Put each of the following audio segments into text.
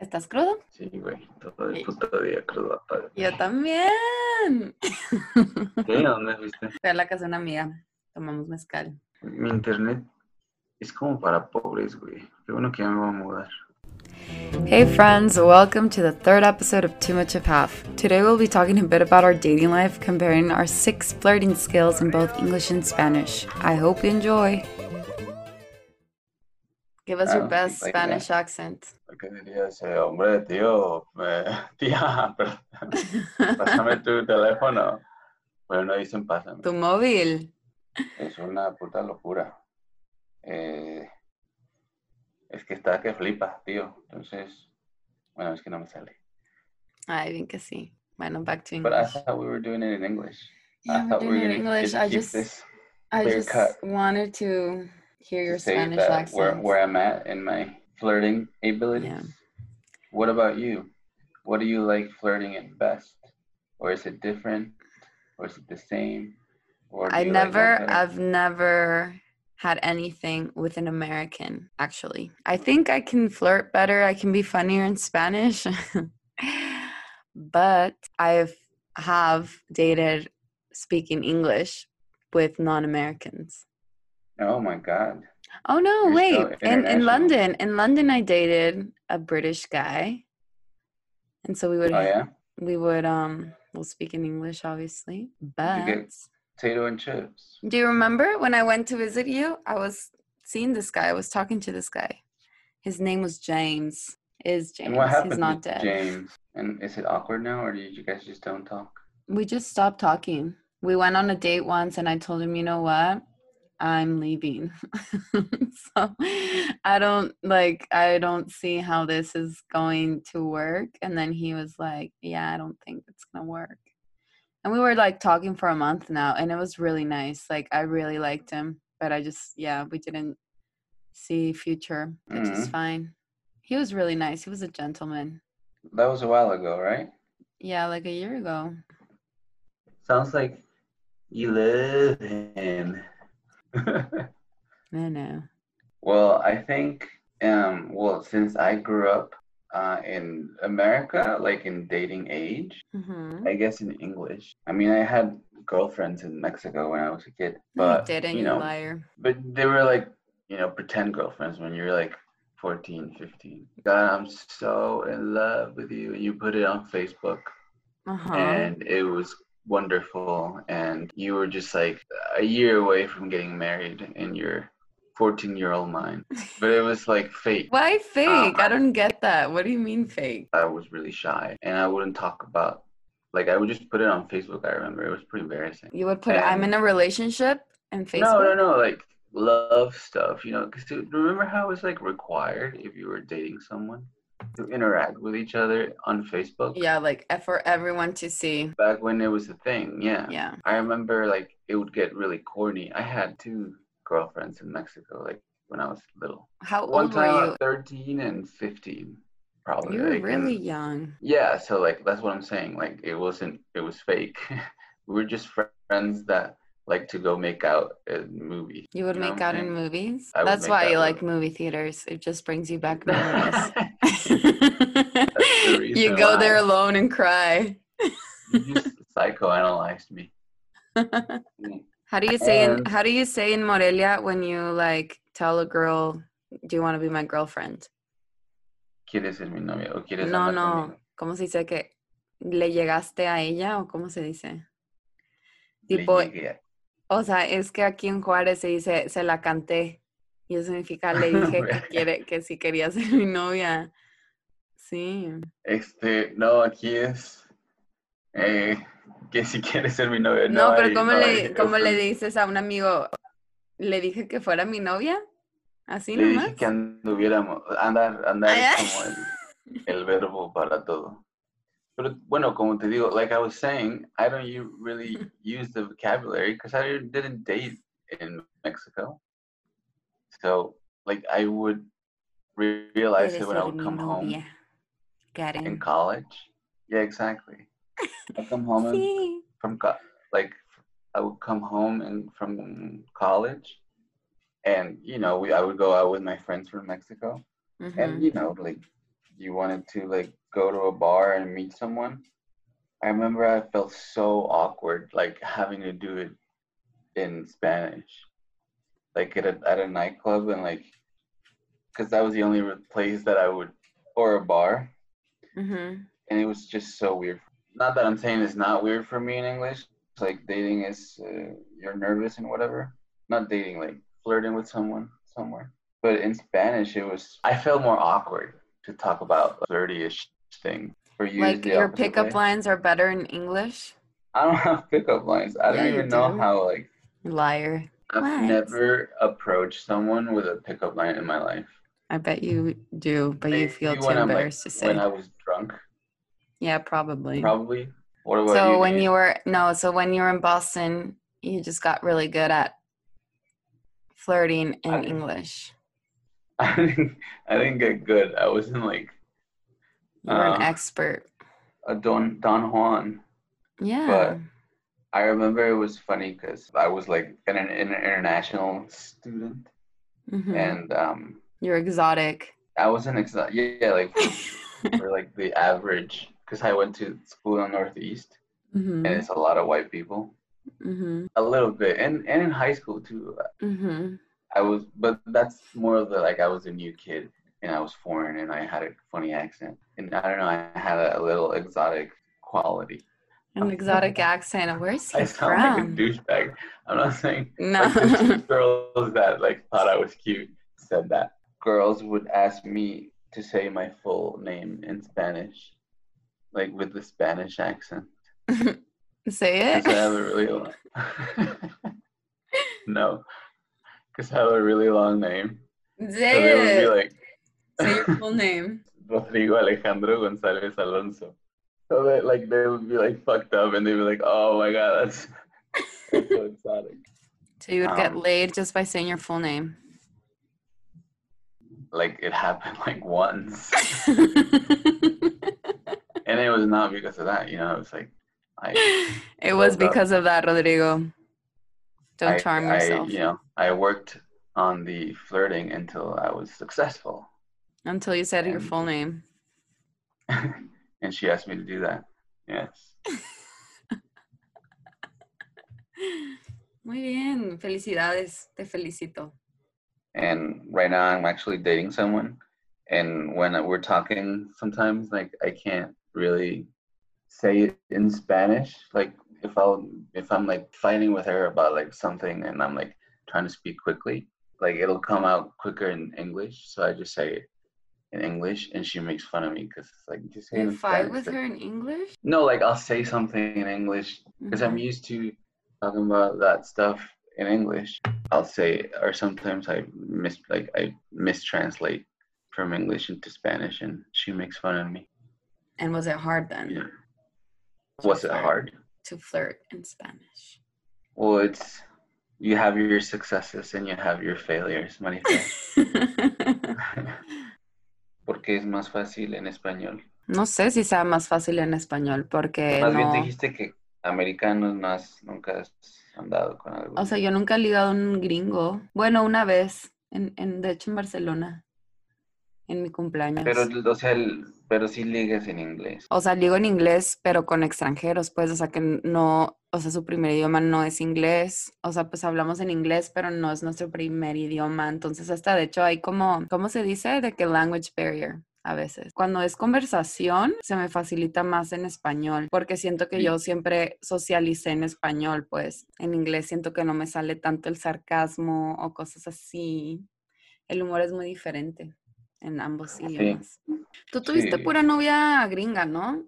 ¿Estás crudo? Sí, güey, todo el puto día crudo. Yo también. ¿Qué? ¿Dónde fuiste? Fui a la casa de una amiga. Tomamos mezcal. Mi internet es como para pobres, güey. Qué bueno que ya me voy a mudar. Hey friends, welcome to the third episode of Too Much of Half. Today we'll be talking a bit about our dating life, comparing our six flirting skills in both English and Spanish. I hope you enjoy. Give us your think best Spanish accent. ¿Qué diría ese hombre, tío? Tía, perdón. Pásame tu teléfono. Bueno, no dicen pásame. Tu móvil. Es una puta locura. Eh, es que está que flipa, tío. Entonces, bueno, es que no me sale. Ay, bien que sí. Bueno, back to But I thought we were doing it in English. Yeah, I we're thought we doing were it in gonna English. get to I keep just, this I clear just cut. wanted to hear your Spanish accent. where, where I'm at in my flirting ability. Yeah. What about you? What do you like flirting at best? Or is it different? Or is it the same? Or I you like never. I've never had anything with an American, actually. I think I can flirt better. I can be funnier in Spanish. but I've have dated speaking English with non-Americans. Oh my god. Oh no, You're wait. so In in. London, in London I dated a British guy. And so we would Oh yeah? we would um well speak in English obviously. But Potato and chips. do you remember when I went to visit you? I was seeing this guy. I was talking to this guy. His name was James. Is James. And what He's happened not to dead. James? And is it awkward now or did you guys just don't talk? We just stopped talking. We went on a date once and I told him, you know what? I'm leaving. so I don't like I don't see how this is going to work. And then he was like, Yeah, I don't think it's gonna work. And we were like talking for a month now and it was really nice. Like I really liked him. But I just yeah, we didn't see future, which is Mhm. fine. He was really nice. He was a gentleman. That was a while ago, right? Yeah, like a year ago. Sounds like you love him. No, no. Well, I think, um, well, since I grew up uh, in America, like in dating age, Mm-hmm. I guess in English. I mean, I had girlfriends in Mexico when I was a kid, but you didn't, you you know, liar. but they were like, you know, pretend girlfriends when you're like 14, 15. God, I'm so in love with you. And you put it on Facebook, Uh-huh. and it was wonderful. And you were just like a year away from getting married in your 14 year old mind. But it was like fake. Why fake? I I- don't get that. What do you mean fake? I was really shy and I wouldn't talk about like I would just put it on Facebook. I remember it was pretty embarrassing. You would put I'm in a relationship and Facebook. No, no, no, like love stuff, you know, because remember how it was like required if you were dating someone to interact with each other on Facebook Yeah, like for everyone to see. back when it was a thing. Yeah. Yeah. I remember like it would get really corny. I had two girlfriends in Mexico, like when I was little. How One old were time I you? 13 and 15, probably. You were like, and- really young. Yeah, so like that's what I'm saying. Like it wasn't it was fake. we were just friends that like to go make out in movies. You would You make out in movies. I That's why you like movie theaters. It just brings you back memories. The you go there alone and cry. you just psychoanalyzed me. How do you say in And- how do you say in Morelia when you like tell a girl, do you want to be my girlfriend? ¿Quieres ser mi novia o quieres No, no. conmigo? ¿Cómo se dice que le llegaste a ella o cómo se dice? Tipo, o sea, es que aquí en Juárez se dice se la canté. Y eso significa le dije que quiere que si quería ser mi novia. Sí. Este, no, aquí es eh, que si quieres ser mi novia. No, pero hay- ¿cómo, no le, hay ¿cómo le dices a un amigo? ¿Le dije que fuera mi novia? ¿Así Le nomás? dije que anduviéramos, andar, andar Ay, es como el, el verbo para todo. Pero bueno, como te digo, like I was saying, I don't really use the vocabulary because I didn't date in Mexico. So, like, I would re- realize it when I would come home novia, in college. Yeah, exactly. I come home and from co- like I would come home and from college, and you know we I would go out with my friends from Mexico, Ujú. and mm-hmm. you know like you wanted to like go to a bar and meet someone. I remember I felt so awkward like having to do it in Spanish, like at a at a nightclub and like, because that was the only place that I would or a bar, Mm-hmm. and it was just so weird. Not that I'm saying it's not weird for me in English. Like dating is uh, you're nervous and whatever. Not dating, like flirting with someone somewhere. But in Spanish, it was I felt more awkward to talk about flirty-ish things. For you, Like your pickup lines are better in English. I don't have pickup lines. I Yeah, don't even know how like Liar. I've What? never approached someone with a pickup line in my life. I bet you do, but you feel too I'm, like, embarrassed to say. When I was drunk, yeah, probably. probably. What about So you? when you were no, so when you were in Boston, you just got really good at flirting in I- English. I didn't, I didn't get good. I wasn't like You were an Uh, expert. a Don Don Juan. Yeah. But I remember it was funny because I was like an, an international student, Mhm. and um, You're exotic. I wasn't exotic. Yeah, yeah, like for like the average, because I went to school in Northeast, hmm and it's a lot of white people. hmm A little bit, and and in high school too. hmm I was, but that's more of the like I was a new kid and I was foreign and I had a funny accent and I don't know I had a, little exotic quality. An exotic accent. Where's he I sound like a douchebag. I'm not saying No. like girls that like thought I was cute said that. Girls would ask me to say my full name in Spanish, like with the Spanish accent. Say Because I it. have a really long. no, because I have a really long name. So Say be it. like. Say your full name. Rodrigo Alejandro González Alonso. So they like they would be like fucked up and they'd be like, oh my god, that's, that's so exotic. So you would get Um, laid just by saying your full name. Like it happened like once. And it was not because of that, you know, it was like I it was Hold up. because of that, Rodrigo. Don't I, charm I, yourself you know, I worked on the flirting until I was successful. until you said your full name. and she asked me to do that. Yes. Muy bien, felicidades, te felicito. And right now I'm actually dating someone. And when we're talking, sometimes like I can't really say it in Spanish. Like if I'll if I'm like fighting with her about like something and I'm like trying to speak quickly, like it'll come out quicker in English. So I just say it in English, and she makes fun of me because it's like just say You fight Spanish. with her in English? No, like I'll say something in English because I'm Mhm. used to talking about that stuff in English. I'll say, or sometimes I mis like I mistranslate from English into Spanish, and she makes fun of me. And was it hard then Yeah. Was it hard? to flirt in Spanish? Well, it's you have your successes and you have your failures, Marife. Porque es más fácil en español. no sé si sea más fácil en español porque Más bien dijiste que americanos más nunca has andado con algo. O sea, yo nunca he ligado a un gringo. Bueno, una vez, en, en, de hecho en Barcelona, en mi cumpleaños. pero, o sea, el- pero sí ligas en inglés. O sea, ligo en inglés, pero con extranjeros, pues, o sea, que no, o sea, su primer idioma no es inglés, o sea, pues hablamos en inglés, pero no es nuestro primer idioma, entonces hasta de hecho hay como, ¿cómo se dice? De que language barrier. A veces. Cuando es conversación, se me facilita más en español, porque siento que Sí. yo siempre socialicé en español, pues en inglés siento que no me sale tanto el sarcasmo o cosas así. El humor es muy diferente en ambos idiomas. Tú tuviste Sí. pura novia gringa, ¿no?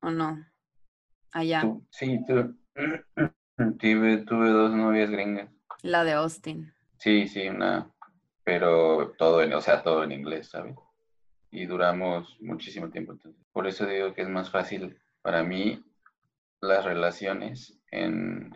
¿O no? Allá, Tú- sí, tú, tuve, tuve dos novias gringas. la de Austin. Sí, sí, una, pero todo en, o sea, todo en inglés, ¿sabes? Y duramos muchísimo tiempo. entonces. Por eso digo que es más fácil para mí las relaciones en,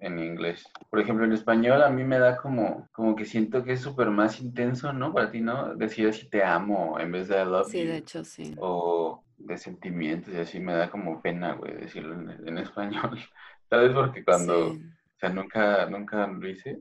en inglés. Por ejemplo, en español a mí me da como, como que siento que es súper más intenso, ¿no? Para ti, ¿no? Decir así te amo en vez de I love Sí, you. de hecho, sí. o de sentimientos y así me da como pena, güey, decirlo en, en español. Tal vez porque cuando, Sí. o sea, nunca, nunca lo hice.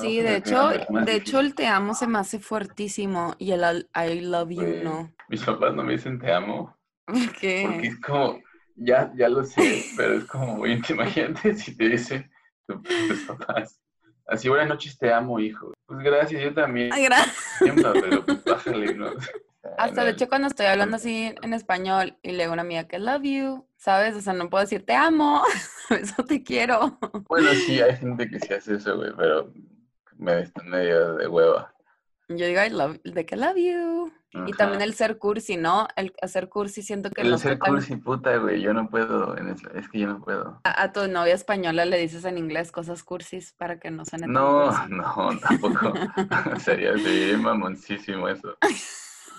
Sí, de hecho, de hecho el te amo se me hace fuertísimo y el I love you no. Mis papás no me dicen te amo. ¿Por qué? Porque es como, ya, ya lo sé, pero es como muy Imagínate si te dice tus papás. Así, buenas noches, te amo, hijo. Pues gracias, yo también. Ay, gracias. pero pues bájale, ¿no? Hasta de hecho cuando estoy hablando así en español y le digo a una amiga que love you, ¿sabes? O sea, no puedo decir te amo, eso te quiero. Bueno, sí, hay gente que sí hace eso, güey, pero me está medio de hueva. Yo digo I love, de que love you. Y también el ser cursi, ¿no? El hacer cursi siento que... El ser cursi, puta, güey, yo no puedo, es que yo no puedo. A, tu novia española le dices en inglés cosas cursis para que no suene No, no, tampoco. sería, sería mamoncísimo eso.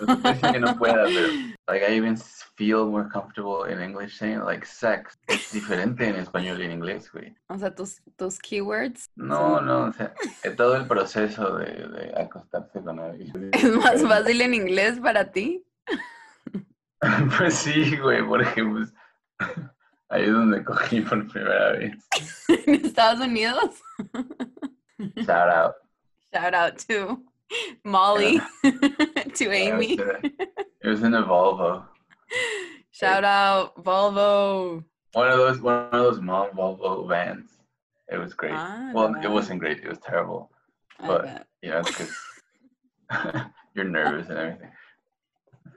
No que no pueda, pero like I even feel more comfortable in English saying like sex. Es diferente en español y en inglés, güey. O sea, tus, tus keywords. No, no, o sea, todo el proceso de, de acostarse con alguien. ¿Es más fácil en inglés para ti? pues sí, güey, porque pues ahí es donde cogí por primera vez. ¿En Estados Unidos? Shout out. Shout out to Molly to Amy. It was in a Volvo. Shout out Volvo. One of those one of those mom Volvo vans. It was great. Ah, well, it wasn't great. It was terrible. But you know, because you're nervous and everything.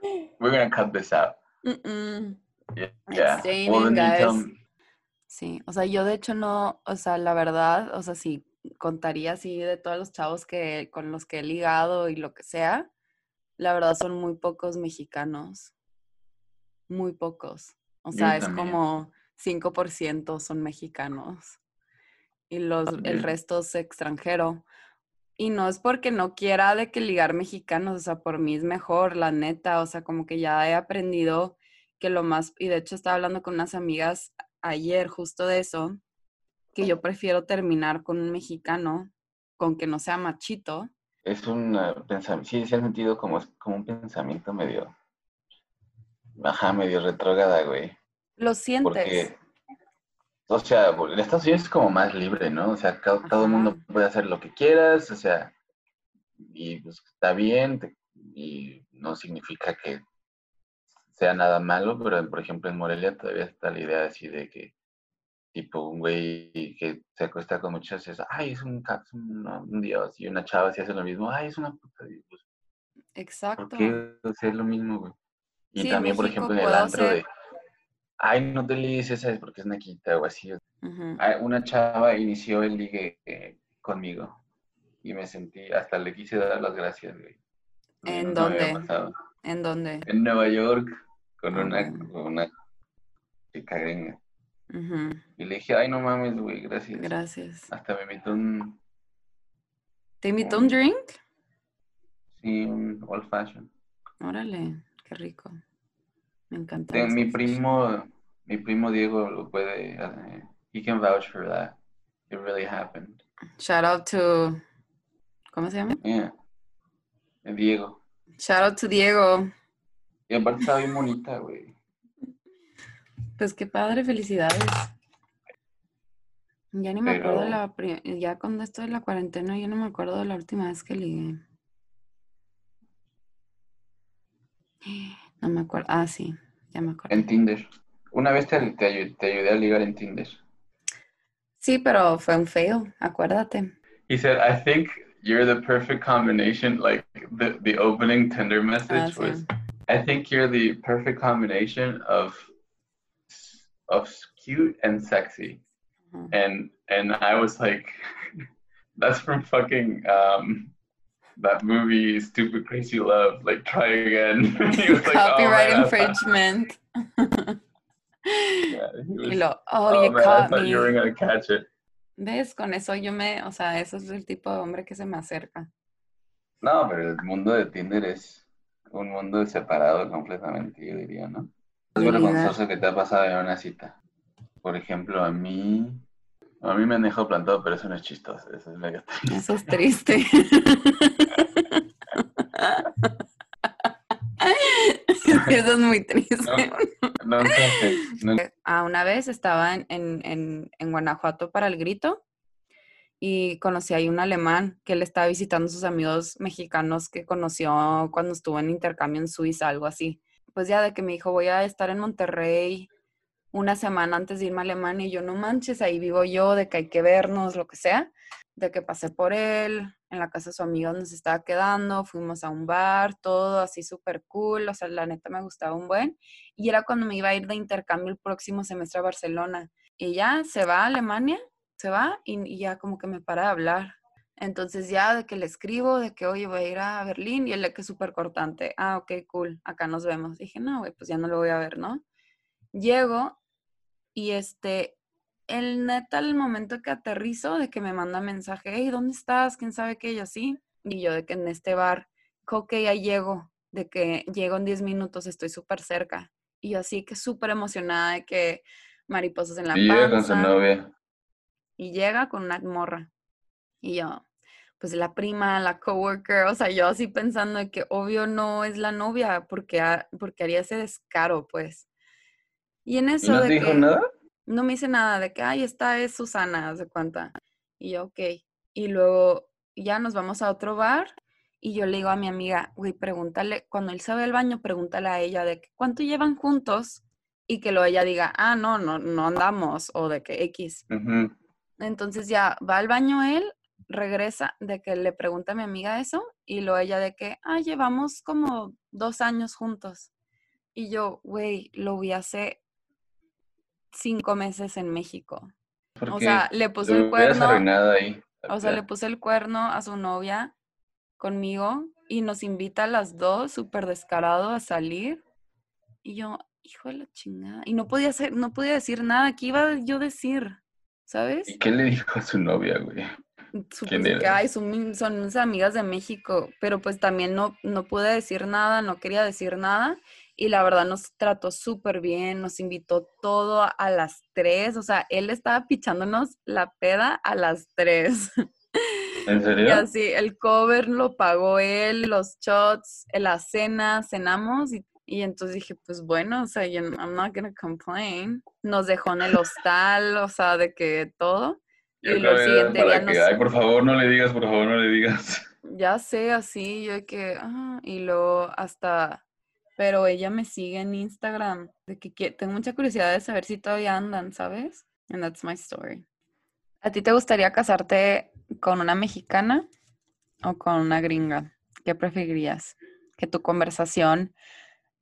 We're gonna cut this out. Mm-mm. Yeah. yeah. Well, in, guys. Sí, o sea, yo de hecho no, o sea, la verdad, o sea, sí, contaría así de todos los chavos que con los que he ligado y lo que sea, la verdad son muy pocos mexicanos. Muy pocos. O sea, es como 5% son mexicanos y los, el resto es extranjero. Y no es porque no quiera de que ligar mexicanos, o sea, por mí es mejor, la neta, o sea, como que ya he aprendido que lo más, y de hecho estaba hablando con unas amigas ayer justo de eso, que yo prefiero terminar con un mexicano, con que no sea machito. Es un pensamiento, sí, se ha sentido como, como un pensamiento medio, ajá, medio retrógrada, güey. Lo sientes. Porque, o sea, en Estados Unidos es como más libre, ¿no? O sea, todo el mundo puede hacer lo que quieras, o sea, y pues está bien, y no significa que sea nada malo, pero por ejemplo en Morelia todavía está la idea así de que tipo un güey que se acuesta con muchas es, ay, es un, un, dios, y una chava si hace lo mismo, ay, es una puta dios. Pues, Exacto. ¿Por qué hacer lo mismo, güey? Y también, por ejemplo, en el antro de, ay, no te ligues esa porque es naquita o así. Una chava inició el ligue eh, conmigo y me sentí, hasta le quise dar las gracias, güey. ¿En dónde? ¿En dónde? En Nueva York, con una, ah. con una chica gringa. Y le dije, ay, no mames, güey, gracias. Gracias. Hasta me invitó un... ¿Te invitó un drink? Sí, un old fashion. Órale, qué rico. Me encanta. Mi primo, mi primo Diego lo puede, uh, he can vouch for that. It really happened. Shout out to, ¿cómo se llama? Yeah. Diego. Shout out to Diego. Y aparte estaba bien bonita, güey. Pues qué padre, felicidades. Ya ni me acuerdo de la ya cuando esto de la cuarentena, yo no me acuerdo de la última vez que ligué. No me acuerdo. Ah, sí, ya me acuerdo. En Tinder. Una vez te, te, ayudé a ligar en Tinder. Sí, pero fue un fail, acuérdate. He said, I think you're the perfect combination. Like the, the opening Tinder ah, message was, I think you're the perfect combination of of cute and sexy. Mm-hmm. And and I was like, that's from fucking um, that movie Stupid Crazy Love. Like try again. Copyright oh, infringement. yeah, was, lo, oh, oh, you man, caught I thought me. you were gonna catch it. ¿Ves? Con eso yo me, o sea, eso es el tipo de hombre que se me acerca. No, pero el mundo de Tinder es un mundo separado completamente, yo diría, ¿no? Es vergonzoso que te ha pasado en una cita. Por ejemplo, a mí. A mí me han dejado plantado, pero eso no es chistoso. Eso es mega triste. Eso es triste. eso es muy triste. No, A una vez estaba en, en, en, Guanajuato para el grito y conocí ahí un alemán que él estaba visitando a sus amigos mexicanos que conoció cuando estuvo en intercambio en Suiza, algo así. Pues ya de que me dijo, voy a estar en Monterrey una semana antes de irme a Alemania y yo no manches, ahí vivo yo, de que hay que vernos, lo que sea, de que pasé por él, en la casa de su amigo se estaba quedando, fuimos a un bar, todo así súper cool, o sea, la neta me gustaba un buen. Y era cuando me iba a ir de intercambio el próximo semestre a Barcelona. Y ya se va a Alemania se va y, ya como que me para de hablar. Entonces ya de que le escribo, de que, oye, voy a ir a Berlín y él le que es súper cortante. Ah, ok, cool, acá nos vemos. Dije, no, pues ya no lo voy a ver, ¿no? Llego y este, el neta, el momento que aterrizo, de que me manda mensaje, hey, ¿dónde estás? ¿Quién sabe qué? Y así. Y yo de que en este bar, ok, ya llego, de que llego en 10 minutos, estoy súper cerca. Y yo así que súper emocionada de que mariposas en la y panza. con su novia. Y llega con una morra. Y yo, pues la prima, la coworker, o sea, yo así pensando de que obvio no es la novia, porque, porque haría ese descaro, pues. Y en eso ¿Y no de te dijo que nada? no me dice nada, de que, ay, esta es Susana, ¿se cuenta? Y yo, ok. Y luego ya nos vamos a otro bar y yo le digo a mi amiga, güey, pregúntale, cuando él se ve al baño, pregúntale a ella de que, cuánto llevan juntos y que luego ella diga, ah, no, no, no andamos, o de que X. Entonces ya va al baño él, regresa de que le pregunta a mi amiga eso y luego ella de que, ah, llevamos como dos años juntos. Y yo, güey, lo vi hace cinco meses en México. O sea, le puso el cuerno, ahí. o sea, le puse el cuerno a su novia conmigo y nos invita a las dos, súper descarado, a salir. Y yo, hijo de la chingada. Y no podía hacer, no podía decir nada. ¿Qué iba yo a decir? ¿Sabes? ¿Y qué le dijo a su novia, güey? Supuse ¿Quién que, ay, son, son mis amigas de México, pero pues también no, no pude decir nada, no quería decir nada. Y la verdad nos trató súper bien, nos invitó todo a, las tres, o sea, él estaba pichándonos la peda a las tres. ¿En Y serio? así, el cover lo pagó él, los shots, la cena, cenamos y, y entonces dije, pues bueno, o sea, I'm not gonna complain. Nos dejó en el hostal, o sea, de que todo. Yo Y lo siguiente para que, nos- ay, por favor, no le digas, por favor, no le digas. Ya sé, así, yo que, ah, y luego hasta, pero ella me sigue en Instagram, de que, que tengo mucha curiosidad de saber si todavía andan, ¿sabes? And that's my story. ¿A ti te gustaría casarte con una mexicana o con una gringa? ¿Qué preferirías? Que tu conversación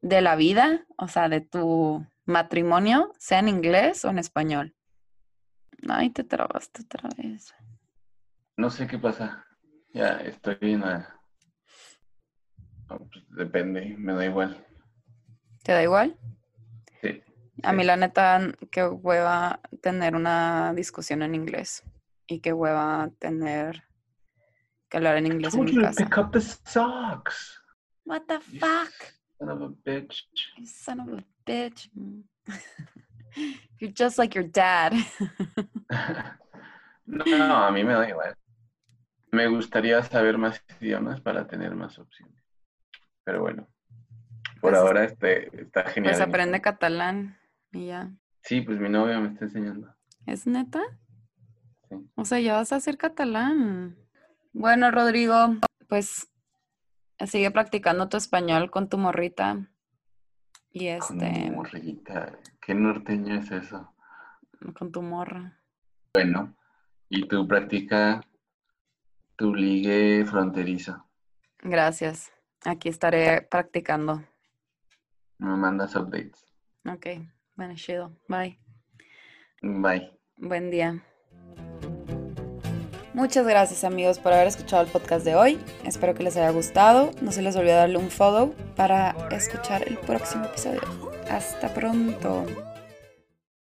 de la vida, o sea, de tu matrimonio, sea en inglés o en español. Ay, te trabaste otra vez. No sé qué pasa. Ya estoy en la... Pues, depende, me da igual. ¿Te da igual? Sí. A sí. mí la neta, qué hueva tener una discusión en inglés y qué hueva tener que hablar en inglés en mi casa. pick up the socks. What the you fuck? Son of a bitch. You son of a bitch. You're just like your dad. No, a mí me da igual. Me gustaría saber más idiomas para tener más opciones. Pero bueno, por Pues- ahora este, está genial. Pues aprende catalán y ya. Sí, pues mi novia me está enseñando. ¿Es neta? Sí. O sea, ya vas a hacer catalán. Bueno, Rodrigo, pues sigue practicando tu español con tu morrita. Y Con este, mi morrita. ¿Qué norteño es eso? con tu morra. Bueno, y tú practica tu ligue fronterizo. Gracias. Aquí estaré practicando. Me mandas updates. Ok, bueno, chido. Bye. Bye. Buen día. Muchas gracias amigos por haber escuchado el podcast de hoy. Espero que les haya gustado. No se les olvide darle un follow para escuchar el próximo episodio. Hasta pronto.